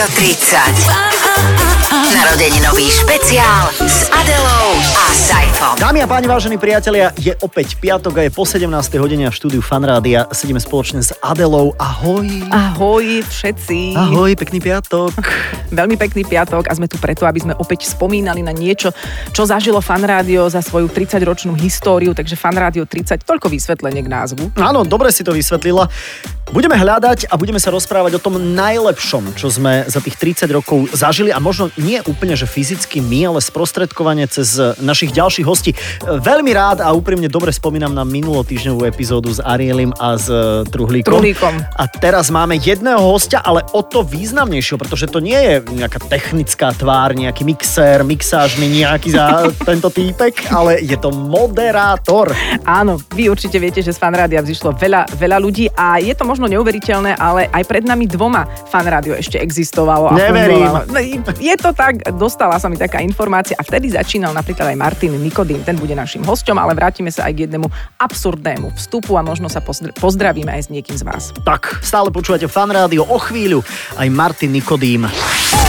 Rádio 30. Narodeninový špeciál s Adelou a Saifom. Dámy a páni, vážení priatelia, je opäť piatok a je po 17. hodine v štúdiu Fanrádia sedíme spoločne s Adelou. Ahoj. Ahoj všetci. Ahoj, pekný piatok. Veľmi pekný piatok a sme tu preto, aby sme opäť spomínali na niečo, čo zažilo Fanrádio za svoju 30-ročnú históriu, takže Fanrádio 30, toľko vysvetlenie k názvu. Áno, dobre si to vysvetlila. Budeme hľadať a budeme sa rozprávať o tom najlepšom, čo sme za tých 30 rokov zažili a možno nie úplne, že fyzicky my, ale sprostredkovanie cez našich ďalších hostí. Veľmi rád a úprimne dobre spomínam na minulotýždňovú epizódu s Arielim a s e, Truhlíkom. Truhlíkom. A teraz máme jedného hostia, ale o to významnejšieho, pretože to nie je nejaká technická tvár, nejaký mixér, mixážny nejaký za tento týpek, ale je to moderátor. Áno, vy určite viete, že z Fanrádia vzýšlo veľa, veľa ľudí a je to možno neuveriteľné, ale aj pred nami dvoma Fanrádio ešte existovalo. A Neverím. fungovalo. No, Je to tak, dostala sa mi taká informácia a vtedy začínal napríklad aj Martin Nikodým, ten bude našim hosťom, ale vrátime sa aj k jednému absurdnému vstupu a možno sa pozdr- pozdravíme aj s niekým z vás. Tak, stále počúvate Fan Rádio o chvíľu. Aj Martin Nikodým.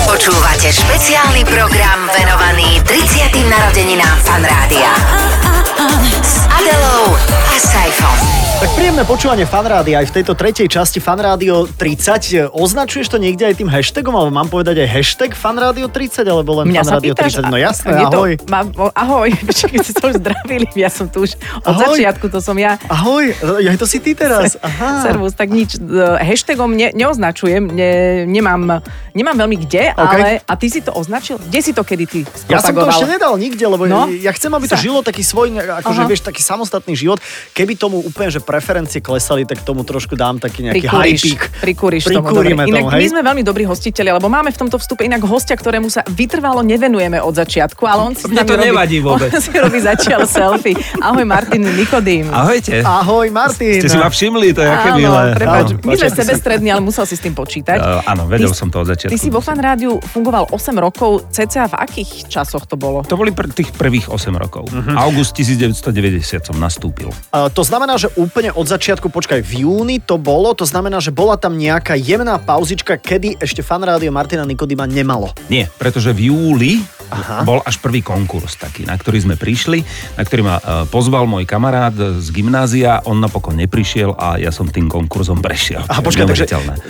Počúvate špeciálny program venovaný 30. narodeninám Fanrádia. S Adelou a Saifom. Tak príjemné počúvanie Fanrádia aj v tejto tretej časti Fanrádio 30. Označuješ to niekde aj tým hashtagom, alebo mám povedať aj hashtag Fanrádio 30, alebo len Mňa Fanrádio pýtaš? 30? No jasné, to- ahoj. Ma, o, ahoj, keď ste sa už zdravili, ja som tu už od Ahoj. začiatku, to som ja. Ahoj, ja to si ty teraz. Aha. Servus, tak nič, e, hashtagom ne, neoznačujem, ne, nemám, nemám veľmi kde, OK. ale a ty si to označil? Kde si to kedy ty Ja som to ešte nedal nikde, lebo No. ja chcem, aby to Sa- žilo taký svoj, akože Aha. vieš, taký samostatný život. Keby tomu úplne, že preferencie klesali, tak tomu trošku dám taký nejaký Prikúriš, hypík. prikúriš tomu, dobre. Inak tomu, my hej? sme veľmi dobrí hostiteľi, lebo máme v tomto vstupe inak hostia, ktorému sa vytrvalo nevenujeme od začiatku, ale on si Mne to robí, nevadí vôbec. On si robí zatiaľ selfie. Ahoj Martin Nikodým. Ahojte. Ahoj, Martin. Ste si ma všimli, to je aké Áno, milé. prepáč, Áno, my sme sebestrední, ale musel si s tým počítať. Uh, áno, vedel Ty- som to od začiatku. Ty si vo fan rádiu fungoval 8 rokov, cca v akých časoch to bolo? To boli pr- tých prvých 8 rokov. Mhm. August 1990 som nastúpil. A to znamená, že úplne od začiatku, počkaj, v júni to bolo, to znamená, že bola tam nejaká jemná pauzička, kedy ešte fan rádio Martina Nikodima nemalo. Nie, pretože v júli Aha. bol až prvý konkurs taký, na ktorý sme prišli, na ktorý ma uh, pozval môj kamarát z gymnázia, on napokon neprišiel a ja som tým konkurzom prešiel. Aha, Čiže počkaj, takže,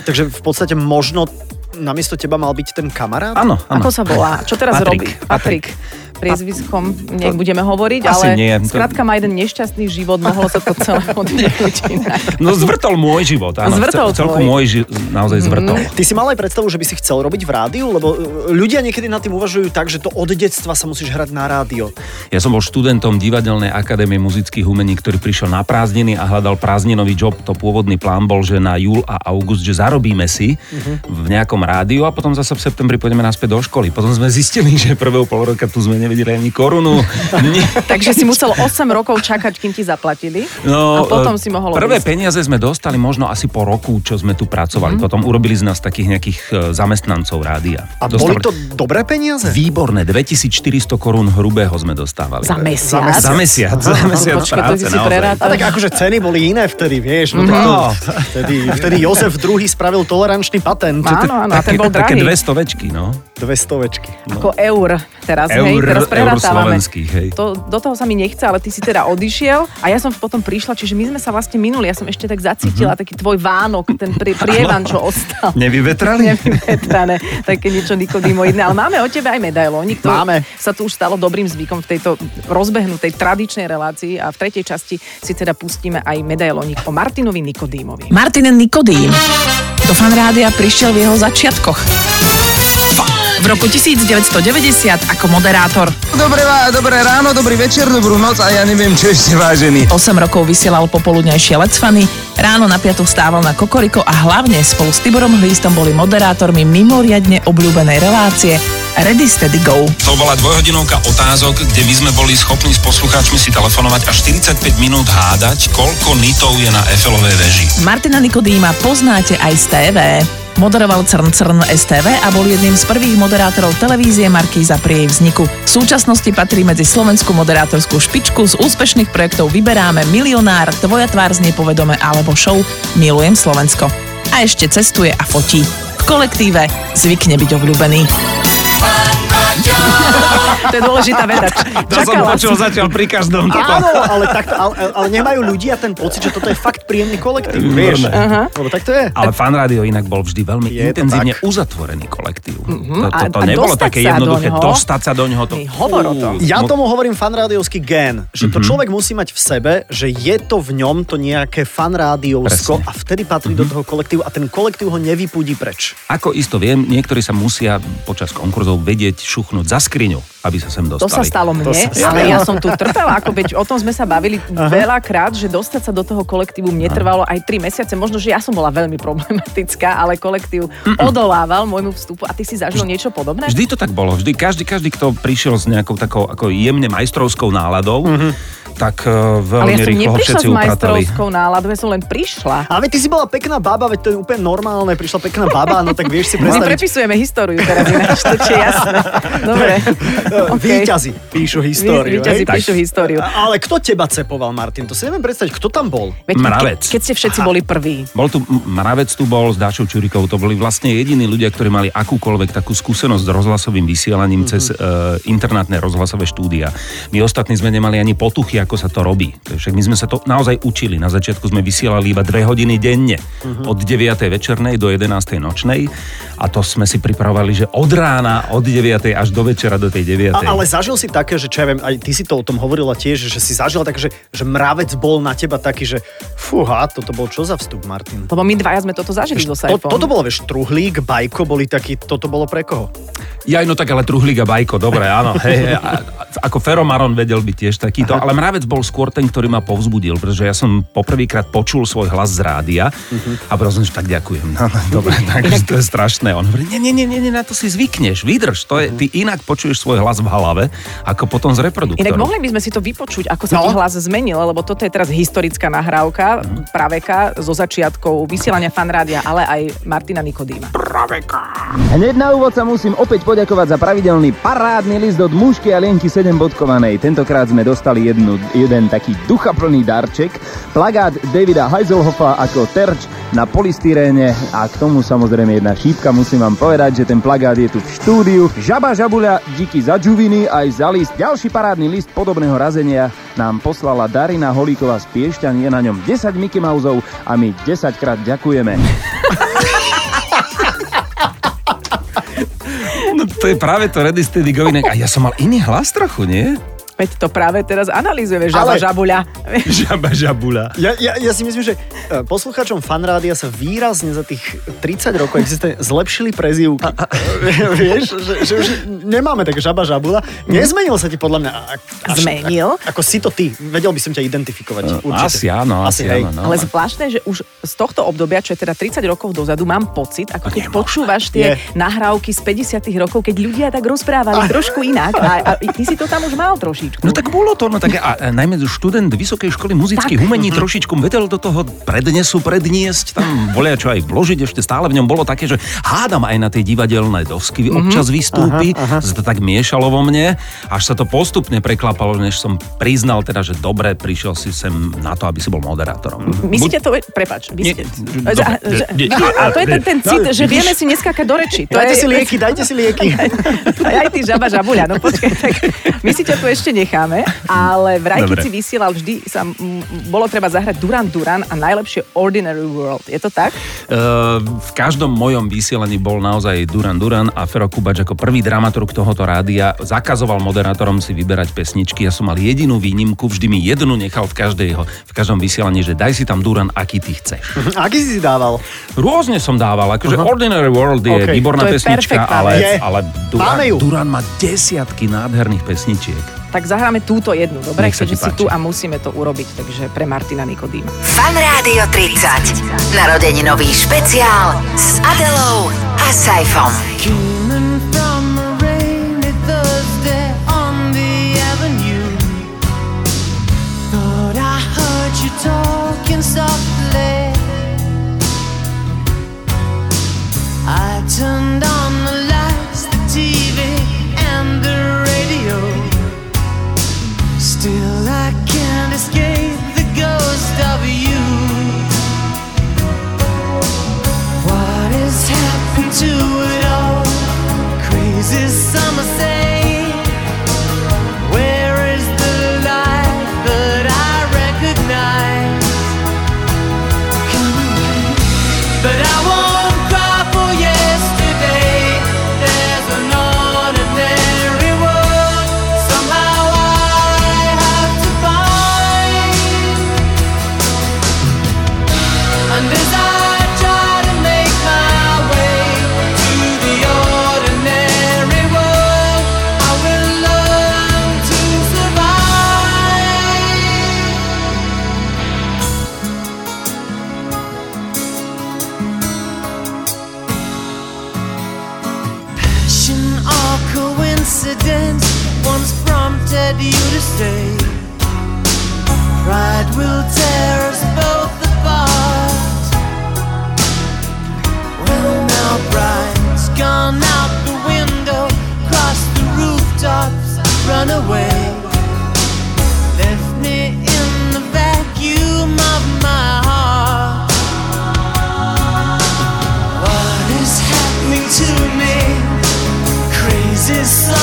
takže v podstate možno namiesto teba mal byť ten kamarát? Áno, áno. Ako sa volá? Čo teraz Patrik, robí? Patrik. Priezviskom nebudeme hovoriť, Asi ale nie, to- skrátka má jeden nešťastný život, mohlo sa to celé odnieť. No zvrtol môj život, áno. Zvrtol v celku tvoj. môj ži- naozaj zvrtol. Ty si mal aj predstavu, že by si chcel robiť v rádiu? Lebo e, ľudia niekedy nad tým uvažujú tak, že to od detstva sa musíš hrať na rádio. Ja som bol študentom Divadelnej akadémie muzických umení, ktorý prišiel na prázdniny a hľadal prázdninový job. To pôvodný plán bol, že na júl a august, že zarobíme si v nejakom rádiu a potom zase v septembri pôjdeme naspäť do školy. Potom sme zistili, že prvého pol roka tu sme nevedeli ani korunu. Takže si musel 8 rokov čakať, kým ti zaplatili a potom si mohol Prvé odísť. peniaze sme dostali možno asi po roku, čo sme tu pracovali. Potom urobili z nás takých nejakých e, zamestnancov rádia. A boli Dostali- to dobré peniaze? Výborné, 2400 korún hrubého sme dostávali. Za mesiac? Za mesiac, za mesiac Počkaj, to práce, si si naozaj. prerátal. A tak akože ceny boli iné vtedy, vieš. No, No. tak to, vtedy, vtedy Jozef II spravil tolerančný patent. Áno, áno, a ten bol Také drahý. dve stovečky, no. Dve stovečky. Ako eur teraz, hej, Eur- teraz prerátávame. To, do toho sa mi nechce, ale ty si teda odišiel a ja som potom prišla, čiže my sme sa vlastne minuli, ja som ešte tak zacítila taký tvoj Vánok, ten pri, prievan, čo ostal. Nevyvetrali? Nevyvetrané, také niečo nikodimoidné. Ale máme od teba aj medailónik. To Máme. sa tu už stalo dobrým zvykom v tejto rozbehnutej tradičnej relácii a v tretej časti si teda pustíme aj medailónik o Martinovi Nikodímovi. Martin Nikodým. Do fanrádia prišiel v jeho začiatkoch. V roku 1990 ako moderátor. Dobré, dobré ráno, dobrý večer, dobrú noc a ja neviem, čo ešte vážený. 8 rokov vysielal popoludnejšie Let's Funny, ráno na piatu stával na Kokoriko a hlavne spolu s Tiborom Hlístom boli moderátormi mimoriadne obľúbenej relácie Ready Steady Go. To bola dvojhodinovka otázok, kde my sme boli schopní s poslucháčmi si telefonovať a 45 minút hádať, koľko nitov je na Eiffelovej veži. Martina Nikodýma poznáte aj z TV. Moderoval Crn Crn STV a bol jedným z prvých moderátorov televízie Markíza pri jej vzniku. V súčasnosti patrí medzi slovenskú moderátorskú špičku. Z úspešných projektov vyberáme Milionár, Tvoja tvár znie povedome alebo show Milujem Slovensko. A ešte cestuje a fotí. K kolektíve zvykne byť obľúbený. To je dôležitá veda. To som počul zatiaľ pri každom. Áno, ale, takto, ale, ale nemajú ľudia ten pocit, že toto je fakt príjemný kolektív, vieš? Lebo tak to je. Ale fan rádio inak bol vždy veľmi Je to intenzívne tak. uzatvorený kolektív. To, to, A- to a nebolo dostať také jednoduché. ňoho? Dostať sa do neho. To, Hej, hovor o tom. Ja tomu hovorím fanrádiovský gen, že Mhm. to človek musí mať v sebe, že je to v ňom to nejaké fanrádiovsko Presne. a vtedy patrí Mhm. do toho kolektívu a ten kolektív ho nevypúdi preč. Ako isto viem, niektorí sa musia počas konkurzov vedieť šuchnúť za skriňu, aby sa sem To dostali. sa stalo mne, sa stalo. ale ja som tu trpela, ako veď o tom sme sa bavili veľakrát, že dostať sa do toho kolektívu mne trvalo aj 3 mesiace. Možno, že ja som bola veľmi problematická, ale kolektív odolával môjmu vstupu. A ty si zažil niečo podobné? Vždy to tak bolo. Vždy, každý, každý, kto prišiel s nejakou takou ako jemne majstrovskou náladou, tak ale veľmi ja som rýchlo ho neprišla všetci s majstrovskou náladou, ja som len prišla. Ale ty si bola pekná baba, veď to je úplne normálne, prišla pekná baba, no tak vieš si My predstaviť. prepisujeme históriu teraz ináč, to je jasné. Dobre. Okay. Výťazi píšu históriu. Výťazi hej? píšu históriu. Ale kto teba cepoval, Martin? To si neviem predstaviť, kto tam bol. Veď, Mravec. Ke, keď ste všetci boli prví. Bol tu Mravec tu bol s Dášou Čurikou, to boli vlastne jediní ľudia, ktorí mali akúkoľvek takú skúsenosť s rozhlasovým vysielaním cez uh, internátne rozhlasové štúdia. My ostatní sme nemali ani potuchy, ako sa to robí. To je Však my sme sa to naozaj učili. Na začiatku sme vysielali iba dve hodiny denne. Od 9. večernej do 11. nočnej. A to sme si pripravovali, že od rána, od 9. až do večera do tej 9. A, ale zažil si také, že čo ja viem, aj ty si to o tom hovorila tiež, že si zažil také, že, že mravec bol na teba taký, že fúha, toto bol čo za vstup, Martin? Lebo my dvaja sme toto zažili so To, toto bolo, vieš, truhlík, bajko boli takí, toto bolo pre koho? Ja no tak ale Truhlík a Bajko, dobre, áno. Hej, a, a, ako Feromaron vedel byť tiež takýto, ale Mravec bol skôr ten, ktorý ma povzbudil, pretože ja som poprvýkrát počul svoj hlas z rádia a bol som, že tak ďakujem. No, no, dobre, takže to je strašné. On hovorí, nie, nie, nie, nie, na to si zvykneš, vydrž, to je, ty inak počuješ svoj hlas v hlave, ako potom z Inak reproduktoru. mohli by sme si to vypočuť, ako sa No. hlas zmenil, lebo toto je teraz historická nahrávka, praveka, zo začiatkov vysielania fanrádia, ale aj Martina Nikodýma. Hneď na úvod sa musím opäť poďakovať za pravidelný parádny list od mužky a lienky 7 bodkovanej. Tentokrát sme dostali jednu, jeden taký duchaplný darček, plagát Davida Heiselhoffa ako terč na polystyréne a k tomu samozrejme jedna šípka. Musím vám povedať, že ten plagát je tu v štúdiu. Žaba Žabuľa, díky za džuviny aj za list. Ďalší parádny list podobného razenia nám poslala Darina Holíková z Piešťan. Je na ňom 10 Mickey Mouseov a my 10 krát ďakujeme. No, to je práve to Ready Steady Go inak. A ja som mal iný hlas trochu, nie? Veď to práve teraz analizujeme, žaba Ale- žabuľa. Žaba žabula. Ja, ja, ja si myslím, že e, poslucháčom fanrádia sa výrazne za tých 30 rokov existuje zlepšili prezývky. Vieš, že, že už nemáme tak žaba žabula. Nezmenil sa ti podľa mňa. a- až- Zmenil? Ako, ako si to ty. Vedel by som ťa identifikovať. Určite. Asi áno, asi, hej. áno. No. Ale zvláštne, že už z tohto obdobia, čo je teda 30 rokov dozadu, mám pocit, ako keď nemôže. počúvaš tie Je. nahrávky z 50 rokov, keď ľudia tak rozprávali trošku inak. A, a ty si to tam už mal trošičku. No tak bolo to, no tak a, a najmä študent Vysokej školy muzických Tak. umení trošičku vedel do toho prednesu predniesť, tam volia čo aj vložiť, ešte stále v ňom bolo také, že hádam aj na tej divadelnej dosky občas vystúpi, aha, aha. Sa to tak miešalo vo mne, až sa to postupne preklapalo, než som priznal teda, že dobre, prišiel si sem na to, aby si bol moderátorom. Myslíte to, prepač, vy ste... to je ten, ten cit, no, že vidíš? vieme si neskákať do reči. To Dajte je, si lieky, dajte si lieky. Aj, aj ty žaba žabuľa, no počkaj, tak my si ťa tu ešte necháme, ale vraj, keď si vysielal, vždy sa m, bolo treba zahrať Duran Duran a najlepšie Ordinary World. Je to tak? Uh, v každom mojom vysielaní bol naozaj Duran Duran a Fero Kubač ako prvý dramaturg tohoto rádia zakazoval moderátorom si vyberať pesničky. Ja som mal jedinú výnimku, vždy mi jednu nechal v, každého, v každom vysielaní, že daj si tam Duran, aký ty chceš. Aký si dával? Rôzne som dával, akože Ordinary World je OK. výborná je pesnička, ale, vec. ale. Duran, Duran má desiatky nádherných pesničiek. Tak zahráme túto jednu, dobre? Nech sa ti Keďže si tu a musíme to urobiť, takže pre Martina Nikodýma. Fan Rádio 30. Narodeninový špeciál s Adelou a Saifom. walking softly. I turned on the lights, the TV, and the radio. Still, I can't escape the ghost of you. What has happened to it all? Crazy summer. is so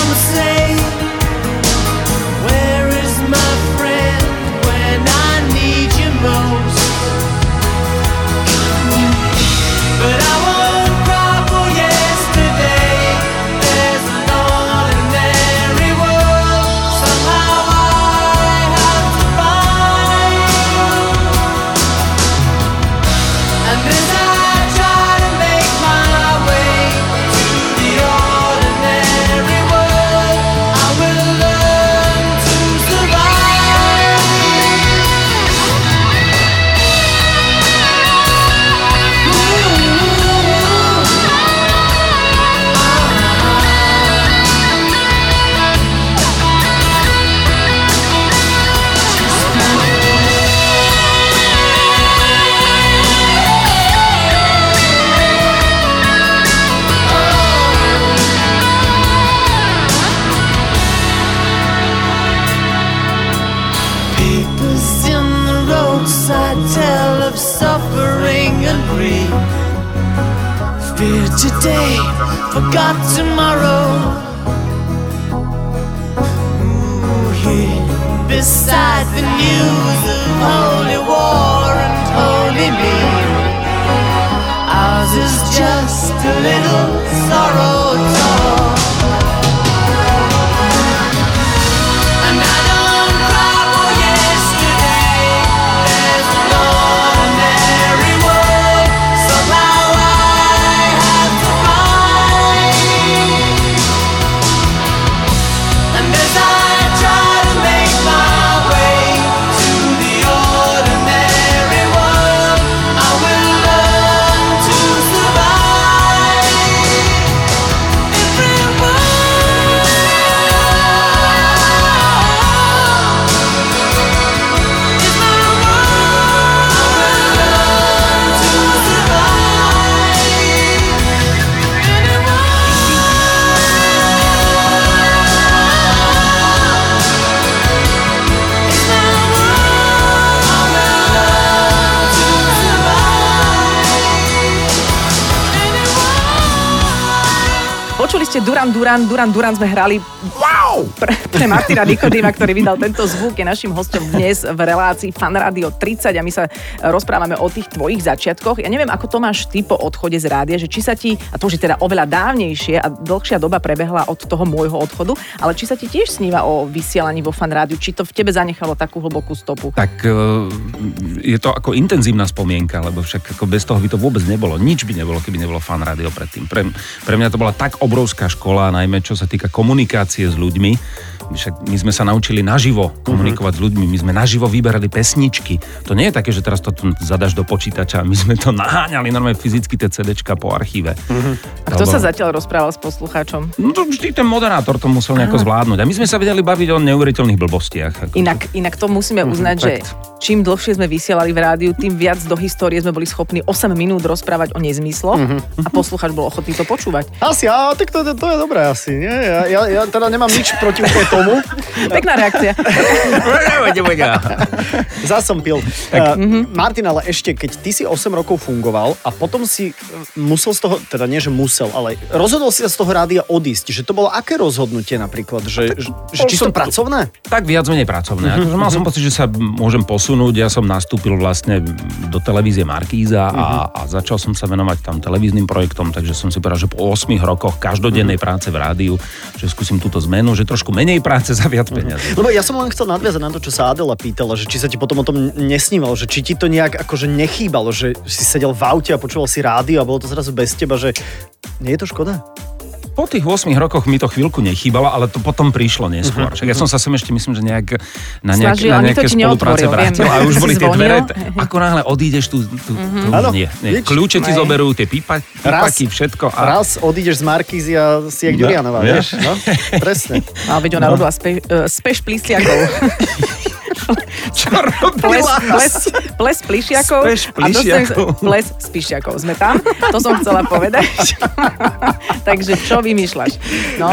of suffering and grief. Fear today, forgot tomorrow. Ooh, here beside the news of holy war and holy me. Ours is just a little sorrow talk. Ste Duran Duran, Duran Duran sme hrali wow! pre, pre Martina Nikodýma, ktorý vydal tento zvuk, je našim hostom dnes v relácii Fan Radio 30 a my sa rozprávame o tých tvojich začiatkoch. Ja neviem, ako to máš ty po odchode z rádia, že či sa ti, a to už je teda oveľa dávnejšie a dlhšia doba prebehla od toho môjho odchodu, ale či sa ti tiež sníva o vysielaní vo Fan Rádiu, či to v tebe zanechalo takú hlbokú stopu? Tak e, je to ako intenzívna spomienka, lebo však ako bez toho by to vôbec nebolo. Nič by nebolo, keby nebolo fan rádio predtým. Pre, pre mňa to bola tak obrovská škola, najmä čo sa týka komunikácie s ľuďmi. me. Však my sme sa naučili naživo komunikovať s ľuďmi, my sme naživo vyberali pesničky. To nie je také, že teraz to tu zadaš do počítača, my sme to naháňali normálne fyzicky tie CDčka po archíve. A kto sa zatiaľ rozprával s poslucháčom? No to vždy ten moderátor to musel nejako zvládnuť. A my sme sa vedeli baviť o neuveriteľných blbostiach. Ako Inak, inak to musíme uznať, že fakt. čím dlhšie sme vysielali v rádiu, tým viac do histórie sme boli schopní 8 minút rozprávať o nezmysloch a posluchač bol ochotný to počúvať. Asi, a tak to, to, to je dobré asi, nie? Ja, ja, ja teda nemám nič proti úplne tomu. Pekná reakcia. Zás som pil. Tak, uh, Martin, ale ešte, keď ty si 8 rokov fungoval a potom si eh, musel z toho, teda nie, že musel, ale rozhodol si sa z toho rádia odísť, že to bolo aké rozhodnutie napríklad? Že, že, že čisto som- pracovné? Tak viac menej pracovné. Akože mal som pocit, že sa môžem posunúť. Ja som nastúpil vlastne do televízie Markíza a, a začal som sa venovať tam televíznym projektom, takže som si povedal, že po 8 rokoch každodennej práce v rádiu, že skúsim túto zmenu, že trošku menej práce za viac peniazy. Lebo ja som len chcel nadviazať na to, čo sa Adela pýtala, že či sa ti potom o tom nesníval, že či ti to nejak akože nechýbalo, že si sedel v aute a počúval si rádio a bolo to zrazu bez teba, že nie je to škoda? Po tých 8 rokoch mi to chvíľku nechýbalo, ale to potom prišlo neskôr. Však ja som sa sem ešte myslím, že nejak, na, nejak, Snažil, na nejaké spolupráce vrátil viem. a už boli tie dvere, t- ako náhle odídeš tu, tu, tu Áno, nie, nie. Kľúče ti zoberú, tie pípa, pípaky, všetko. A Raz odídeš z Markízy a si jak No, Ďurianová, vieš. vieš? No, presne. Ale veď ona no. robila spe, uh, speš plísliakov. Čo Ples, robila? ples, ples plišiakov. Speš a plišiakov. Ples s plišiakov. Sme tam? To som chcela povedať. Takže čo vymýšľaš? No,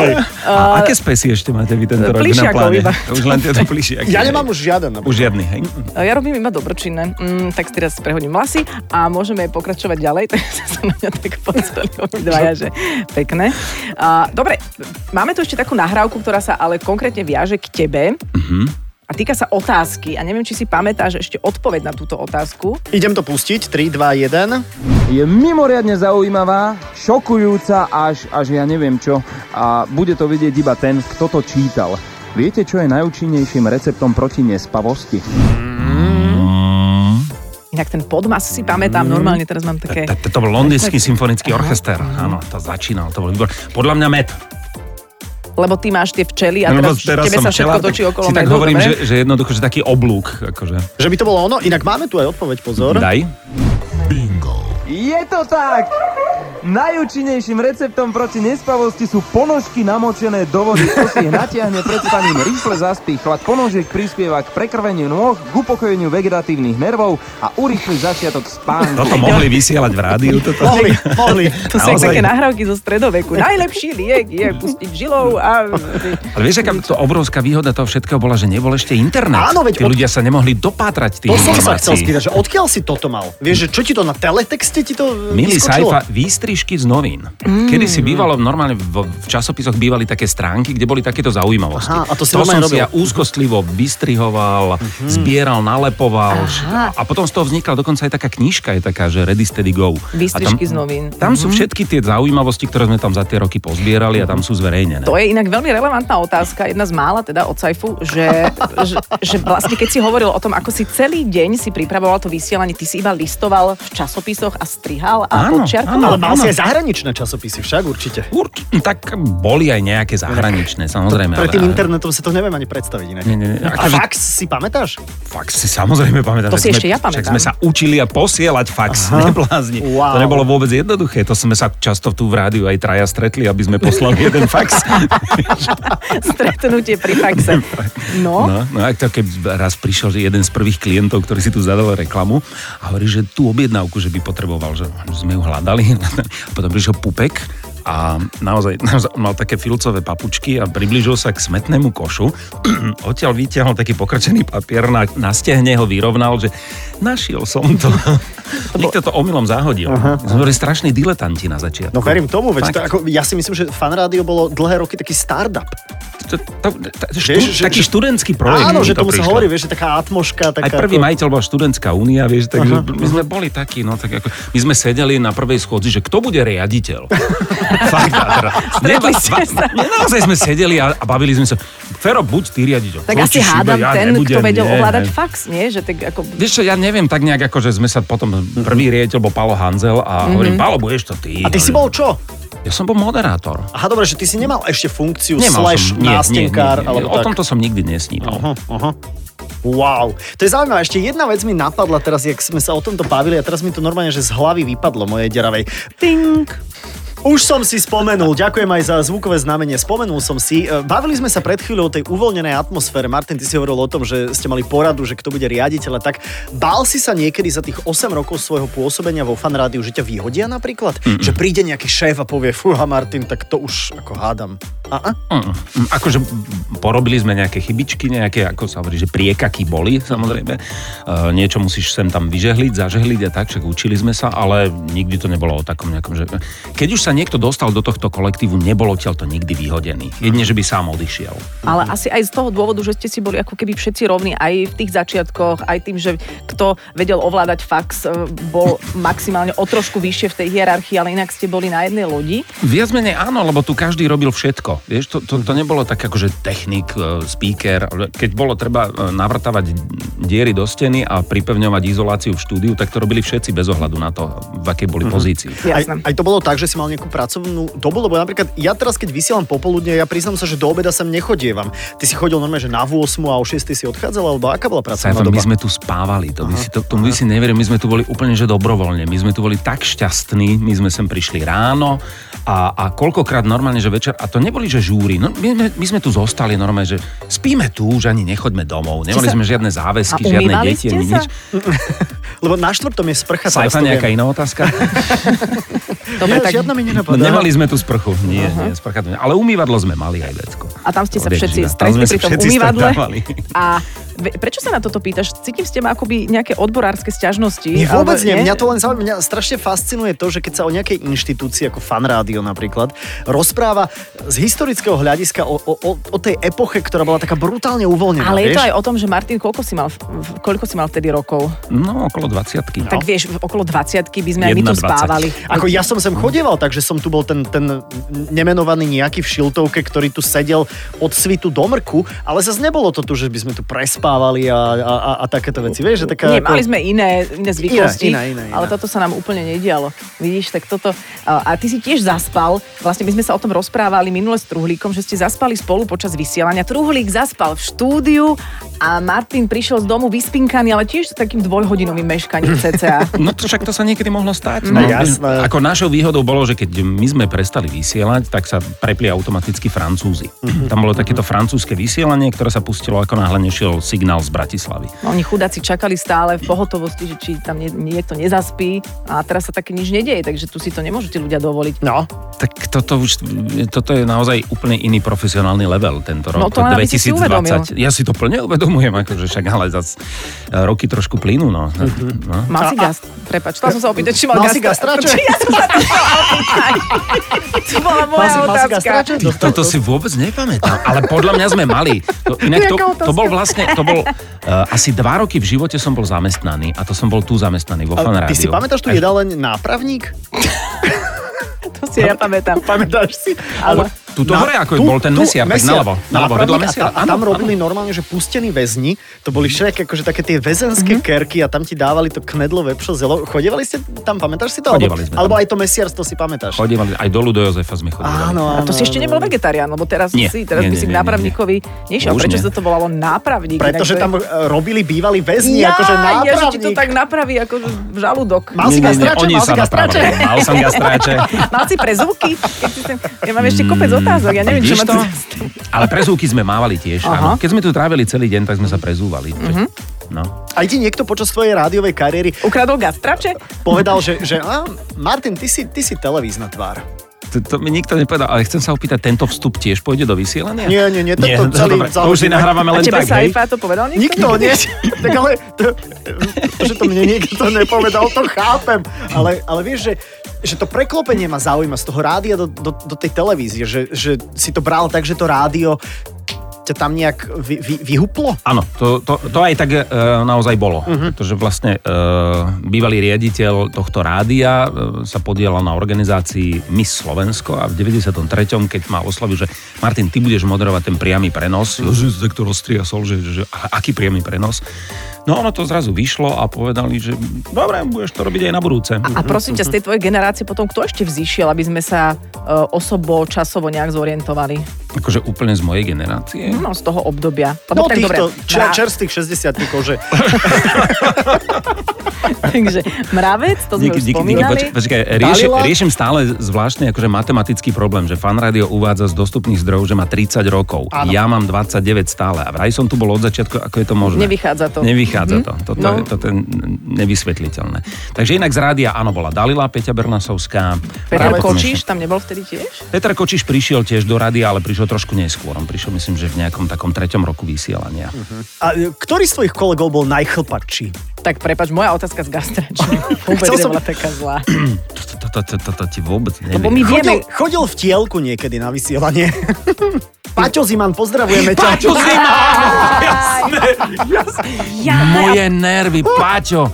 A uh, aké spesy ešte máte vy tento rok na pláne? iba. Už len tieto plišiaky. Ja nemám už žiaden. Už žiadny, hej? ja robím iba dobročinné. Mm, tak si teraz prehodím vlasy a môžeme pokračovať ďalej. Tak sa na mňa tak pozreli obidvaja, že pekné. Uh, dobre, máme tu ešte takú nahrávku, ktorá sa ale konkrétne viaže k tebe. A týka sa otázky. A neviem, či si pamätáš ešte odpoveď na túto otázku. Idem to pustiť. 3, 2, 1. Je mimoriadne zaujímavá, šokujúca až, až ja neviem čo a bude to vidieť iba ten, kto to čítal. Viete, čo je najúčinnejším receptom proti nespavosti? Inak ten podmas si pamätám, normálne teraz mám také... To, to bol londýnsky symfonický orchester. Áno, to začínal, to bol výbor. Podľa mňa med. Lebo ty máš tie včely a Lebo teraz, tebe sa všetko točí tak okolo Si tak medu, hovorím, dobre? že, že jednoducho, že taký oblúk. Akože. Že by to bolo ono. Inak máme tu aj odpoveď, pozor. Daj. Je to tak! Najúčinnejším receptom proti nespavosti sú ponožky namočené do vody. To si ich natiahne pred spaním, rýchle zaspí. Chlad ponožiek prispieva k prekrveniu nôh, k upokojeniu vegetatívnych nervov a urýchli začiatok spánku. Toto mohli vysielať v rádiu. Toto. Mohli, mohli. To sú také nahrávky zo stredoveku. Najlepší liek je pustiť žilou a... Ale vieš, aká to obrovská výhoda toho všetkého bola, že nebol ešte internet. Áno, veď Tí od- ľudia sa nemohli dopátrať tých To som sa chcel informácií. spýtať, že odkiaľ si toto mal? Vieš, že čo ti to na teletexte ti to Milý vyskočilo? Saifa, výstrižky z novín. Mm. Kedy si bývalo, normálne v, v časopisoch bývali také stránky, kde boli takéto zaujímavosti. Aha, a to si to som si robil. Mhm. ja úzkostlivo vystrihoval, zbieral, nalepoval. A, a potom z toho vznikla dokonca aj taká knižka, je taká, že Ready, Steady, Go. Výstrižky a z novín. Tam sú všetky tie zaujímavosti, ktoré sme tam za tie roky pozbierali a tam sú zverejnené. To je inak veľmi relevantná otázka, jedna z mála teda od Saifu, že, že, že vlastne keď si hovoril o tom, ako si celý deň si pripravoval to vysielanie, ty si iba listoval v časopisoch a strihal a Áno, podčiarkoval. Ale mal Áno. si aj zahraničné časopisy, však určite. Urč, tak boli aj nejaké zahraničné, samozrejme. Pred ale- tým internetom sa to neviem ani predstaviť inak. Nie, nie, nie. A Akože- fax si pamätáš? Fax si samozrejme pamätám. To však si sme, ešte ja Však pamätám. sme sa učili a posielať fax, neblázni. Wow. To nebolo vôbec jednoduché. To sme sa často tu v rádiu aj traja stretli, aby sme poslali jeden fax. Stretnutie pri faxe. No, No, no ak to keď raz prišiel že jeden z prvých klientov, ktorý si tu zadal reklamu a hovorí, že tú objednávku, že by potreboval, že sme ju hľadali. Potom prišiel pupek a naozaj, naozaj mal také filcové papučky a priblížil sa k smetnému košu. Odtiaľ vytiahol taký pokrčený papier, na, na stehne ho vyrovnal, že našiel som to. Niekto to omylom zahodil. Sme boli strašní diletanti na začiatku. No verím tomu, veď to, ako, ja si myslím, že fan rádio bolo dlhé roky taký startup. To, to, to, štú, Vieš, taký že- študentský projekt. Áno, že to tomu sa hovorí, vieš, že taká atmoška, taká... Aj prvý ako... majiteľ bola študentská únia, vieš, takže my sme boli takí, no tak ako, my sme sedeli na prvej schôdzi, že kto bude riaditeľ. Fakt, teda, ste sa. nie, naozaj sme sedeli a, a bavili sme sa, Fero, buď ty riaditeľ. tak asi hádam ja ten, nebudem, kto vedel nie, ovládať fax, nie? Že tak ako... Vieš čo, ja neviem, tak nejak ako, že sme sa potom, prvý riaditeľ bol Palo Hanzel a hovorím, Palo, budeš to ty. A ty si bol čo? Ja som bol moderátor. Aha, dobre, že ty si nemal ešte funkciu Nemal slash som, nie, nie, nie, nástenkár, nie, alebo o tak. tomto som nikdy nesníval. Aha, aha. Wow, to je zaujímavé. Ešte jedna vec mi napadla teraz, jak sme sa o tomto bavili a teraz mi to normálne, že z hlavy vypadlo mojej deravej. Ting! Už som si spomenul, ďakujem aj za zvukové znamenie, spomenul som si. E, Bavili sme sa pred chvíľou o tej uvoľnenej atmosfére. Martin, ty si hovoril o tom, že ste mali poradu, že kto bude riaditeľ a tak. Bál si sa niekedy za tých 8 rokov svojho pôsobenia vo fan rádiu, že ťa vyhodia napríklad? Mm-mm. Že príde nejaký šéf a povie, fúha Martin, tak to už ako hádam. Mm, Akože porobili sme nejaké chybičky, nejaké, ako sa hovorí, že priekaky boli, samozrejme. Uh, niečo musíš sem tam vyžehliť, zažehliť a tak, však učili sme sa, ale nikdy to nebolo o takom nejakom, že... Keď už sa niekto dostal do tohto kolektívu, nebolo odtiaľ to nikdy vyhodený. Jedine, že by sám odišiel. Ale asi aj z toho dôvodu, že ste si boli ako keby všetci rovní aj v tých začiatkoch, aj tým, že kto vedel ovládať fax, e, bol maximálne o trošku vyššie v tej hierarchii, ale inak ste boli na jednej lodi. Viac menej áno, lebo tu každý robil všetko. Vieš, to, to, to nebolo tak akože technik, e, speaker. Keď bolo treba e, navrtávať diery do steny a pripevňovať izoláciu v štúdiu, tak to robili všetci bez ohľadu na to, v akej boli pozícii. Aj, Jasné. aj to bolo tak, že si mal nejakú pracovnú dobu, lebo napríklad ja teraz, keď vysielam popoludne, ja priznám sa, že do obeda sem nechodievam. Ty si chodil normálne, že na 8 a o 6 si odchádzal, alebo aká bola pracovná Sajfan, doba? my sme tu spávali, to by si, to, to by si neveril, my sme tu boli úplne že dobrovoľne, my sme tu boli tak šťastní, my sme sem prišli ráno a, a koľkokrát normálne, že večer, a to neboli, že žúry, no, my, sme, my sme tu zostali normálne, že spíme tu, že ani nechoďme domov, nemali sme žiadne záväzky, A žiadne deti, ani nič. Lebo na štvrtom je sprcha. Sajfa, to nejaká iná otázka? Dobre, tak... žiadna mi nenapadá. Nemali sme tu sprchu, nie, nie, sprcha tu. Ale umývadlo sme mali aj vecko. A tam ste sa všetci stretli pri tom umývadle. A prečo sa na toto pýtaš? Cítim z teba akoby nejaké odborárske sťažnosti. Nie, vôbec alebo- nie. Mňa to len zaujíma. Mňa strašne fascinuje to, že keď sa o nejakej inštitúcii ako fan rádio napríklad rozpráva z historického hľadiska o, o, o, tej epoche, ktorá bola taká brutálne uvoľnená. Ale je to vieš? aj o tom, že Martin, koľko si mal, koľko si mal vtedy rokov? No, okolo 20 Tak vieš, okolo 20 by sme aj my tu 21. spávali. Ako ja som sem chodieval, takže som tu bol ten, ten nemenovaný nejaký v šiltovke, ktorý tu sedel od svitu do mrku, ale zase nebolo to tu, že by sme tu prespávali a, a, a, a takéto veci. Vieš, že taká... Nie, ako... mali sme iné, iné zvyklosti, Iné, iné, iné, iné. ale toto sa nám úplne nedialo. Vidíš, tak toto... A, ty si tiež zaspal, vlastne my sme sa o tom rozprávali minule s Truhlíkom, že ste zaspali spolu počas vysielania. Truhlík zaspal v štúdiu a Martin prišiel z domu vyspinkaný, ale tiež s takým dvojhodinovým meškaním cca. No to však to sa niekedy mohlo stať. No, jasné. Ako našou výhodou bolo, že keď my sme prestali vysielať, tak sa prepli automaticky Francúzi. Mhm. Tam bolo takéto francúzske vysielanie, ktoré sa pustilo ako náhle nešiel signál z Bratislavy. No, oni chudáci čakali stále v pohotovosti, že či tam nie, niekto nezaspí a teraz sa také nič nedieje, takže tu si to nemôžete ľudia dovoliť. No, Tak toto už, toto je naozaj úplne iný profesionálny level tento rok. No to len aby si si. Ja si to plne uvedomujem, akože však ale zas e, roky trošku plynú, no. no. Mal si gast... Prepač, som sa opýtať, či mal, Mal si gastra-? Či ja som sa to bola moja mal si, mal si otázka. Ty, toto si vôbec nepamätám, ale podľa mňa sme mali. To, inak to, to bol vlastne, to bol uh, asi dva roky v živote som bol zamestnaný a to som bol tu zamestnaný vo Fan a ty Rádiu. si pamätáš tu Až- jedáleň nápravník? To si ja pamätám. Pamätáš si? Ale- Tuto hore, ako bol ten mesiar, tak naľavo, naľavo, vedľa nápravník mesiara. A, ta, a tam robili normálne, že pustení väzni, to boli všelijaké akože také tie Mhm. väzenské mm-hmm. kerky a tam ti dávali to knedlo vepšo zelo. Chodievali ste tam, pamätáš si to? Sme tam. alebo aj to mesiarstvo si pamätáš? Chodievali, aj dolu do Jozefa sme chodili. Áno, A áno. to si ešte nebol vegetarián, lebo teraz Nie, si, teraz nie, by si k nápravníkovi nešiel. Prečo sa to volalo nápravník? Pretože to tam e, robili bývalí väzni, akože že ti to nápravník. tak napraví ako v žalúdok. Mal si gastráče? Mal si gastráče? Mal som gastráče. Mal si prezúky? Ja mám ešte kopec otázok, ja neviem, čo to? Ale prezúky sme mávali tiež, Aha. áno. Keď sme tu trávili celý deň, tak sme sa prezúvali. Mhm. No. Aj ti niekto počas tvojej rádiovej kariéry Ukradol gastráče? povedal, že, že á, Martin, ty si, ty si televízna tvár. To, to mi nikto nepovedal, ale chcem sa opýtať, tento vstup tiež pôjde do vysielania? Nie, nie, nie, tento celý dobre, to už si nahrávame A len tebe tak, sa hej? To povedal niekto? Nikto, nie. tak ale, to, to, že to mne niekto nepovedal, to chápem. Ale, ale vieš, že, že to preklopenie ma zaujíma z toho rádia do, do, do tej televízie, že, že si to bral tak, že to rádio ťa tam nejak vy, vy, vyhuplo? Áno, to, to, to aj tak e, naozaj bolo. Uh-huh. Pretože vlastne e, bývalý riaditeľ tohto rádia e, sa podielal na organizácii Miss Slovensko a v 93. keď ma oslovil, že Martin, ty budeš moderovať ten priamy prenos, Mhm. ja, že sektor roztriasol, že, že, že a- aký priamy prenos. No ono to zrazu vyšlo a povedali, že dobre, budeš to robiť aj na budúce. A prosím ťa, z tej tvojej generácie potom kto ešte vzýšiel, aby sme sa uh, osobo, časovo nejak zorientovali? Akože úplne z mojej generácie. No, z toho obdobia. No Lebo tak týchto dobre, čer, mra- čerstvých 60 že Takže mravec, to sme Díky, už díky, díky. spomínali. Poč- Počkaj, riešim, riešim stále zvláštny akože matematický problém, že fan radio uvádza z dostupných zdrojov, že má 30 rokov. Áno. Ja mám 29 stále. A vraj som tu bol od začiatku, ako je to možné. Nevychádza to. Nevychádza to. Toto, No. je, toto je nevysvetliteľné. Takže inak z rádia, áno, bola Dalila, Peťa Bernasovská. Peter Práve Kočíš konečne. tam nebol vtedy tiež? Peter Kočiš prišiel tiež do rádia, ale prišiel trošku neskôr. On prišiel, myslím, že v nejakom takom treťom roku vysielania. A e, ktorý z tvojich kolegov bol najchlpačší? Tak prepač, moja otázka z gastračky. Vôbec som- nebola taká zlá. To, to, to, to, to, to ti vôbec neviem. Lebo my vieme, Chodil, chodil v tielku niekedy na vysielanie. Paťo Ziman, pozdravujeme ťa. Paťo Ziman! Jasné, jasné. Moje nervy, Paťo.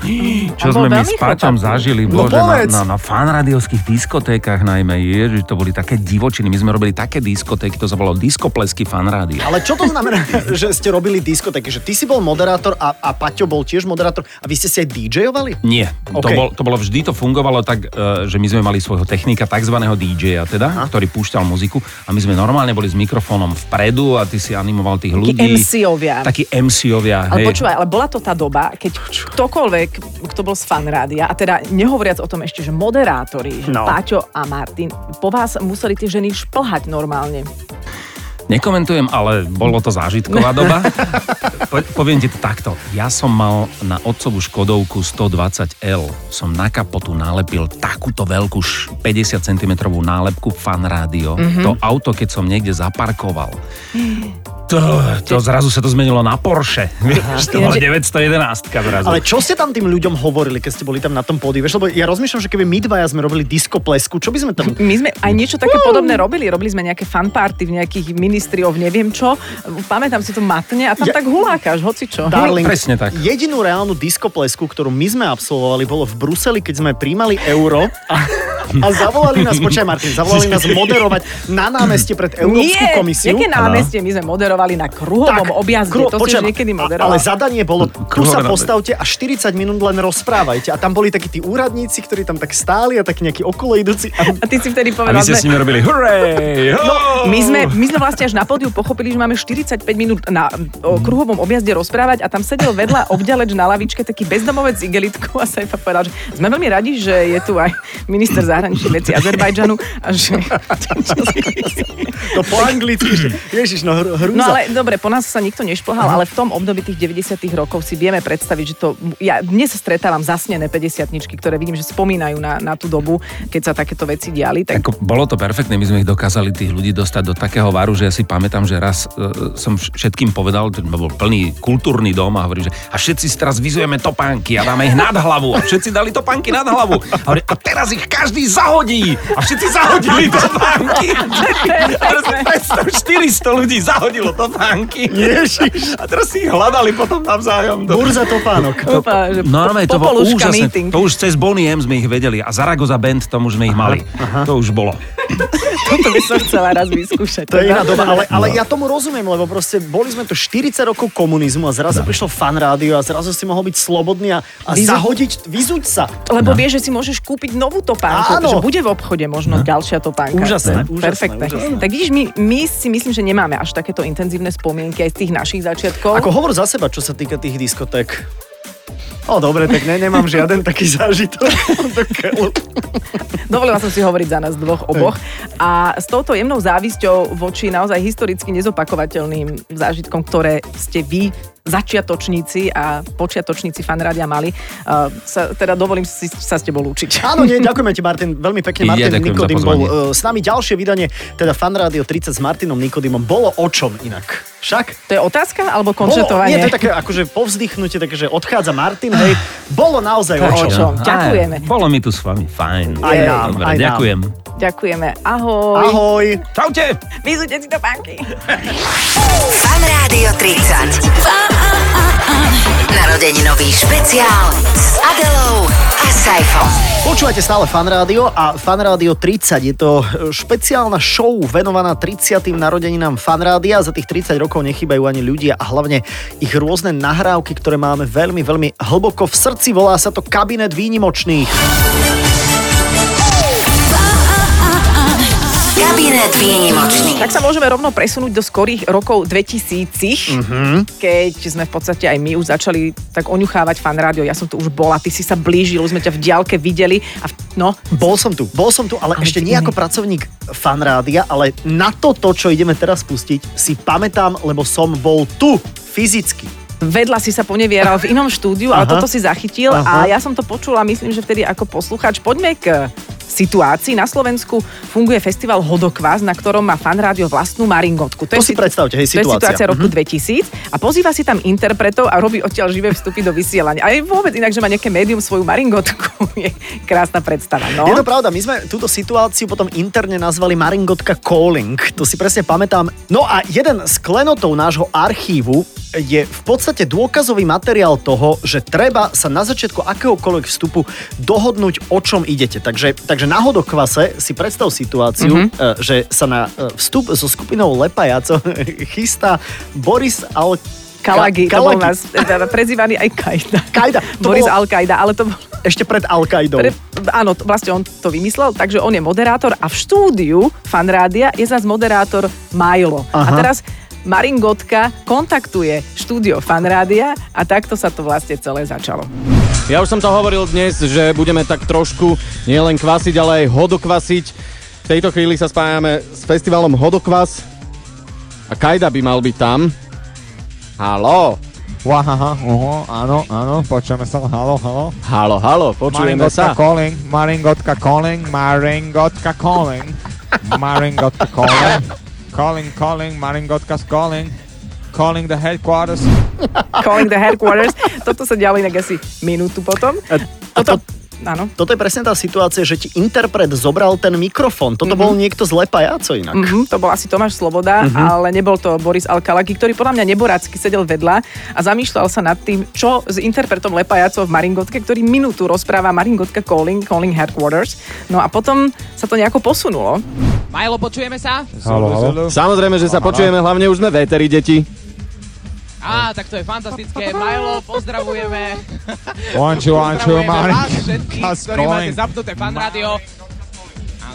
Čo sme my s Paťom zažili, No bože, na, povedz. na, na fanradiovských diskotékach najmä, ježiš, to boli také divočiny. My sme robili také diskotéky, to sa volalo diskoplesky fanrádio. Ale čo to znamená, že ste robili diskotéky? Že ty si bol moderátor a, a Paťo bol tiež moderátor a vy ste si aj DJovali? Nie, to, bol, to bolo vždy, to fungovalo tak, e, že my sme mali svojho technika, takzvaného DJ-a teda, ktorý púšťal muziku a my sme normálne boli s mikrofónom vpredu a ty si animoval tých ľudí. MC-ovia. Takí MC-ovia, Ale hej. počúvaj, ale bola to tá doba, keď ktokoľvek, kto bol z fanrádia, a teda nehovoriac o tom ešte, že moderátori, No. Páťo a Martin, po vás museli tie ženy šplhať normálne. Nekomentujem, ale bolo to zážitková doba. Po, poviem ti to takto. Ja som mal na otcovú Škodovku 120L. Som na kapotu nalepil takúto veľkú š- 50 cm nálepku fan rádio. Mm-hmm. To auto, keď som niekde zaparkoval, to, to zrazu sa to zmenilo na Porsche. Vieš, to bola 911 zrazu. Ale čo ste tam tým ľuďom hovorili, keď ste boli tam na tom pódiu? Vieš, lebo ja rozmýšľam, že keby my dvaja sme robili diskoplesku, čo by sme tam... My sme aj niečo také podobné robili. Robili sme nejaké fanparty v nejakých ministriov, neviem čo. Pamätám si to matne a tam Ja- tak hulákaš, hoci čo. Darling, presne tak. jedinú reálnu diskoplesku, ktorú my sme absolvovali, bolo v Bruseli, keď sme príjmali euro a, a zavolali nás, počkaj Martin, zavolali nás moderovať na námestie pred Európsku Nie, komisiu. nejaké námestie, my sme moderovali na kruhovom objazde, kru- to si počkaj, už niekedy a- moderoval. Ale zadanie bolo, tu Kruhové sa postavte a 40 minút len rozprávajte. A tam boli takí tí úradníci, ktorí tam tak stáli a tak nejakí okolo idúci. A A ty si vtedy A povedal, ste s sme, nimi robili hurray! No, my, sme, my sme vlastne až na pódiu pochopili, že máme 45 minút na o, kruhovom objazde rozprávať a tam sedel vedľa obďaleč na lavičke taký bezdomovec s igelitkou a sa povedal, že sme veľmi radi, že je tu aj minister zahraničných vecí Azerbajdžanu že... to po anglicky. Ježiš, no hr- hrúza. No ale dobre, po nás sa nikto nešplhal, ale v tom období tých 90 rokov si vieme predstaviť, že to... Ja dnes sa stretávam zasnené 50 ktoré vidím, že spomínajú na, na tú dobu, keď sa takéto veci diali. Tak Ako, bolo to perfektné, my sme ich dokázali tých ľudí dostať do takého varu, že ja si pamätám, že raz uh, som vš- všetkým povedal, že bol plný kultúrny dom a hovorí, že a všetci teraz vyzujeme topánky a dáme ich nad hlavu a všetci dali topánky nad hlavu. A, hovorí, a teraz ich každý zahodí a všetci zahodili topánky. A teraz 400 ľudí zahodilo topánky. Ježiš. A teraz si ich hľadali potom navzájom. Do... Burza topánok. Úplne, že Normálne, to bolo úžasné. meeting. To už cez Bonnie M sme ich vedeli a Zaragoza Band, tom už sme ich mali. To už bolo. Toto by som chcela raz vyskúšať. To je iná doba, ale, ale No. ja tomu rozumiem, lebo proste boli sme tu 40 rokov komunizmu a zrazu prišlo fan rádio a zrazu si mohol byť slobodný a, a Vyzu- zahodiť, vyzuť sa. Lebo vieš, že si môžeš kúpiť novú topánku, Áno. že bude v obchode možno ďalšia topánka. Úžasné, úžasné, Perfektné. úžasné. Tak vidíš, my, my si myslím, že nemáme až takéto intenzívne spomienky aj z tých našich začiatkov. Ako hovor za seba, čo sa týka tých diskoték. O, dobre, tak ne, nemám žiaden taký zážitok. Dovolila som si hovoriť za nás dvoch oboch. A s touto jemnou závisťou voči naozaj historicky nezopakovateľným zážitkom, ktoré ste vy začiatočníci a počiatočníci fanrádia mali, uh, sa, teda dovolím si sa s tebou lúčiť. Áno, nie, ďakujeme ti, Martin, veľmi pekne. Ja Martin za Nikodým bol uh, s nami ďalšie vydanie, teda Fan Rádio 30 s Martinom Nikodymom. Bolo o čom inak? Však? To je otázka alebo Bolo, končetovanie? nie, to je také akože povzdychnutie, také, že odchádza Martin, hej. Bolo naozaj o čom? Ďakujeme. Aj, bolo mi tu s vami, fajn. Aj nám, Dobre, aj nám. ďakujem. Ďakujeme. Ahoj. Ahoj. Čaute! Vyzujte si to pánky. Fan Rádio 30. Narodeninový špeciál s Adelou a Saifom. Počúvate stále Fan Rádio a Fan Rádio 30 je to e, špeciálna show venovaná 30. narodeninám Fan Rádia. Za tých 30 rokov nechybajú ani ľudia a hlavne ich rôzne nahrávky, ktoré máme veľmi, veľmi hlboko v srdci. Volá sa to Kabinet výnimočných. Kabinet výnimočný. Tak sa môžeme rovno presunúť do skorých rokov 2000, Mhm. keď sme v podstate aj my už začali tak oňuchávať fan rádio. Ja som tu už bola, ty si sa blížil, už sme ťa v diálke videli a v, no, Bol som tu, bol som tu, ale, Ale ešte nie ako pracovník Fan Rádia, ale na toto, čo ideme teraz pustiť, si pamätám, lebo som bol tu fyzicky. vedľa si sa ponevieral v inom štúdiu, ale Aha. toto si zachytil Aha. a ja som to počula, myslím, že vtedy ako poslucháč. Poďme k situácii. Na Slovensku funguje festival Hodokvás, na ktorom má fan rádio vlastnú maringotku. To si si- predstavte, hej, To je situácia. situácia roku Mhm. 2000 a pozýva si tam interpretov a robí odtiaľ živé vstupy do vysielania. A je vôbec inak, že má nejaké médium svoju maringotku. Je krásna predstava. No. Je to pravda, my sme túto situáciu potom interne nazvali Maringotka Calling. To si presne pamätám. No a jeden z klenotov nášho archívu je v podstate dôkazový materiál toho, že treba sa na začiatku akéhokoľvek vstupu dohodnúť, o čom idete. Takže, takže na hodokvase si predstav situáciu, Mhm. mm-hmm. že sa na e, vstup so skupinou Lepajaco chystá Boris Al... Kalagi, Ka- to bol Kalagi. nás teda prezývaný aj Kajda. Kajda, Boris bolo- Al-Qaida, ale to bol... Ešte pred Al-Qaidou. Pre, áno, vlastne on to vymyslel, takže on je moderátor a v štúdiu fanrádia je zase moderátor Milo. Aha. A teraz Maringotka kontaktuje štúdio fanrádia a takto sa to vlastne celé začalo. Ja už som to hovoril dnes, že budeme tak trošku nielen kvasiť, ale aj hodokvasiť. V tejto chvíli sa spájame s festivalom Hodokvas a Kajda by mal byť tam. Halo, Wahaha, uho, áno, áno, počujeme sa, halo, halo. halo, halo, počujeme Maringotka sa. calling, Maringotka calling, Maringotka calling, Maringotka calling, calling, calling, Maringotka's calling, calling the headquarters. Calling the headquarters. Toto sa dialo inak asi minútu potom. A, a to, Áno. toto je presne tá situácia, že ti interpret zobral ten mikrofón. Toto mm-hmm. bol niekto z Lepajaco inak. Mm-hmm, to bol asi Tomáš Sloboda, Mhm. ale nebol to Boris Alkalaki, ktorý podľa mňa neborácky sedel vedľa a zamýšľal sa nad tým, čo s interpretom Lepajacov v Maringotke, ktorý minútu rozpráva Maringotka Calling, Calling Headquarters. No a potom sa to nejako posunulo. Milo, počujeme sa? Halo, halo. Samozrejme, že sa počujeme, hlavne už sme véteri, deti. Á, tak to je fantastické. Milo, pozdravujeme. One, two, one, two, Pozdravujeme vás všetkých, ktorí máte zapnuté fan rádio.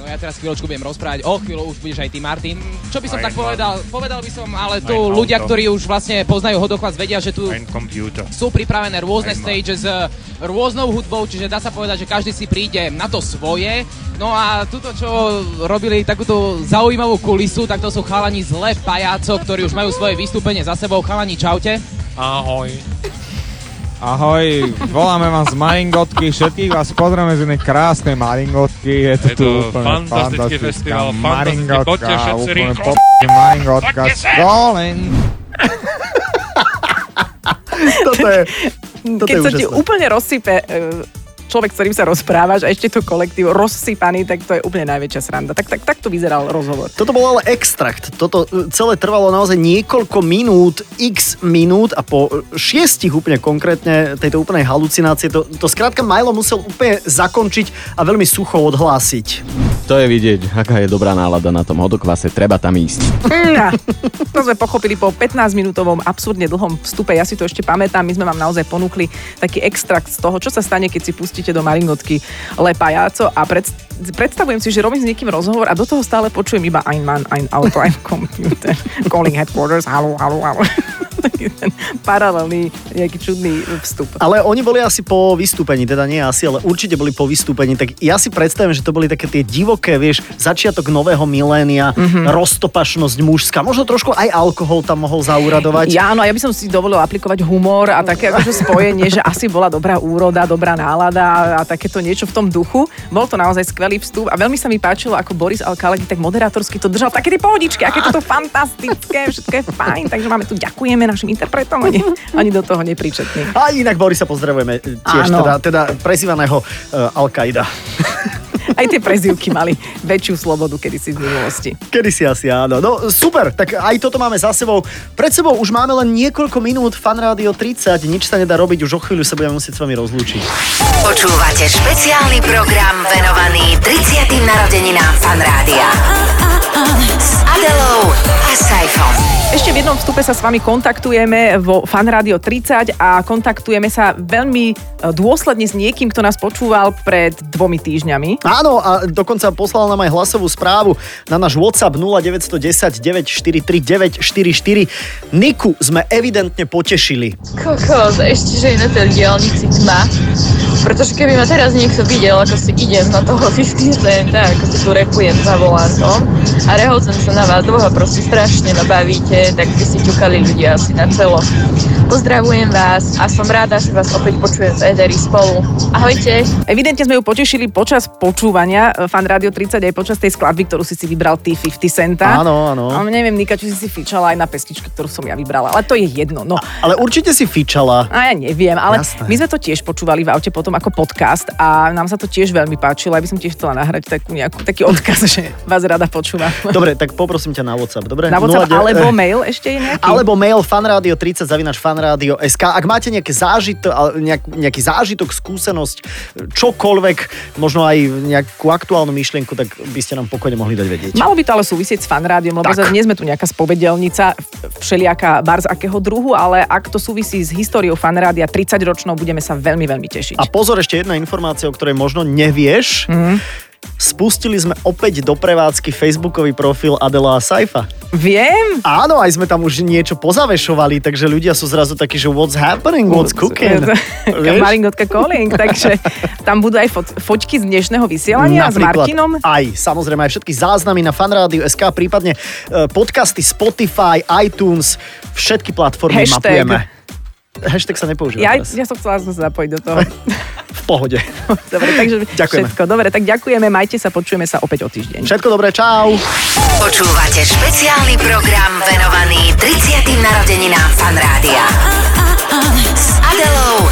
Áno, ja teraz chvíľočku budem rozprávať. O chvíľu už budeš aj ty, Martin. Čo by som tak povedal? Povedal by som, ale tu Ein ľudia, auto. ktorí už vlastne poznajú hodoklas, vedia, že tu Ein sú pripravené rôzne ma. stages s rôznou hudbou, čiže dá sa povedať, že každý si príde na to svoje. No a tuto, čo robili takúto zaujímavú kulisu, tak to sú chalani zle pajáco, ktorí už majú svoje vystúpenie za sebou. Chalani, čaute. Ahoj. Ahoj, voláme vás z Maringotky, všetkých vás pozrieme z jednej krásnej Maringotky, je to Je tu to úplne fantastický festival, Maringotka, poďte všetci úplne rýchlo. po Maringotka, Scrolling. Toto je, toto Keď je sa ti úplne rozsype e, človek, s ktorým sa rozprávaš a ešte to kolektív rozsypaný, tak to je úplne najväčšia sranda. Tak, tak, tak to vyzeral rozhovor. Toto bol ale extrakt. Toto e, celé trvalo naozaj niekoľko minút, x minút a po e, šiestich úplne konkrétne tejto úplnej halucinácie, to, to skrátka Milo musel úplne zakončiť a veľmi sucho odhlásiť. To je vidieť, aká je dobrá nálada na tom hodokvase, treba tam ísť. No, to sme pochopili po 15-minútovom absurdne dlhom vstupe. Ja si to ešte pamätám, my sme vám naozaj ponúkli taký extrakt z toho, čo sa stane, keď si pustíte do Maringotky Lepajáco a pred, predstavujem si, že robím s niekým rozhovor a do toho stále počujem iba ein Mann, ein Auto, ein Computer, calling headquarters, halo, halo, halo. Taký ten paralelný, nejaký čudný vstup. Ale oni boli asi po vystúpení, teda nie asi, ale určite boli po vystúpení. Tak ja si predstavím, že to boli také tie divoké, vieš, začiatok nového milénia, Mhm. mm-hmm. roztopašnosť mužská. Možno trošku aj alkohol tam mohol zauradovať. Ja, áno, a ja by som si dovolil aplikovať humor a také akože spojenie, že asi bola dobrá úroda, dobrá nálada a, a takéto niečo v tom duchu. Bol to naozaj skvelý vstup a veľmi sa mi páčilo, ako Boris Alkalegi tak moderátorsky to držal také tie pohodičky, aké to fantastické, všetko je fajn, takže máme tu ďakujeme našim interpretom, ani, ani do toho nepričetný. A inak Borisa pozdravujeme tiež, Áno. teda, teda prezývaného uh, Al-Qaida. Aj tie prezivky mali väčšiu slobodu kedysi v minulosti. Kedy si asi áno. No super, tak aj toto máme za sebou. Pred sebou už máme len niekoľko minút Fan Rádio 30, nič sa nedá robiť, už o chvíľu sa budeme musieť s vami rozlúčiť. Počúvate špeciálny program venovaný 30. narodeninám Fan Rádia. S Adelou Saifom. Ešte v jednom vstupe sa s vami kontaktujeme vo Fan Radio 30 a kontaktujeme sa veľmi e, dôsledne s niekým, kto nás počúval pred dvomi týždňami. Áno, a dokonca poslal nám aj hlasovú správu na náš WhatsApp 0910 943 944. Niku sme evidentne potešili. Kokos, ešte, že je na tej diálnici tma. Pretože keby ma teraz niekto videl, ako si idem na toho 50 centa, ako si tu repujem za volantom a reholcem sa na vás dvoch a proste strašne ma bavíte, tak by si ťukali ľudia asi na čelo. Pozdravujem vás a som rada, že vás opäť počujem v Ederi spolu. Ahojte. Evidentne sme ju potešili počas počúvania e, Fan Radio 30 aj počas tej skladby, ktorú si si vybral ty 50 centa. Áno, áno. A neviem, Nika, či si si fičala aj na pesničke, ktorú som ja vybrala, ale to je jedno. No. Ale určite si fičala. A ja neviem, ale Jasné. my sme to tiež počúvali v aute potom ako podcast a nám sa to tiež veľmi páčilo. Ja by som tiež chcela nahrať takú nejakú, taký odkaz, že vás rada počúvam. Dobre, tak poprosím ťa na WhatsApp, dobre? Na WhatsApp 09 alebo mail ešte je nejaký? Alebo mail fanradio30 zavinač fanradio.sk. Ak máte nejaké zážito, nejak, nejaký zážitok, skúsenosť, čokoľvek, možno aj nejakú aktuálnu myšlienku, tak by ste nám pokojne mohli dať vedieť. Malo by to ale súvisieť s fanrádiom, lebo Tak. nie sme tu nejaká spovedelnica všelijaká bar z akého druhu, ale ak to súvisí s históriou fanrádia 30 ročnou, budeme sa veľmi, veľmi tešiť. A pozor, ešte jedna informácia, o ktorej možno nevieš. Mhm. Spustili sme opäť do prevádzky facebookový profil Adela a Saifa. Viem. Áno, aj sme tam už niečo pozavešovali, takže ľudia sú zrazu takí, že what's happening, what's cooking. Maringotka calling, takže tam budú aj fot- foťky z dnešného vysielania s Martinom. Aj, samozrejme, aj všetky záznamy na fanradio.sk, prípadne e, podcasty Spotify, iTunes, všetky platformy Hashtag. mapujeme. Hashtag sa nepoužíva Ja, teraz. ja som chcela som sa zapojiť do toho. V pohode. Dobre, takže Ďakujeme. všetko. Dobre, tak ďakujeme, majte sa, počujeme sa opäť o týždeň. Všetko dobré, čau. Počúvate špeciálny program venovaný 30. narodeninám Fan Rádia. S Adelou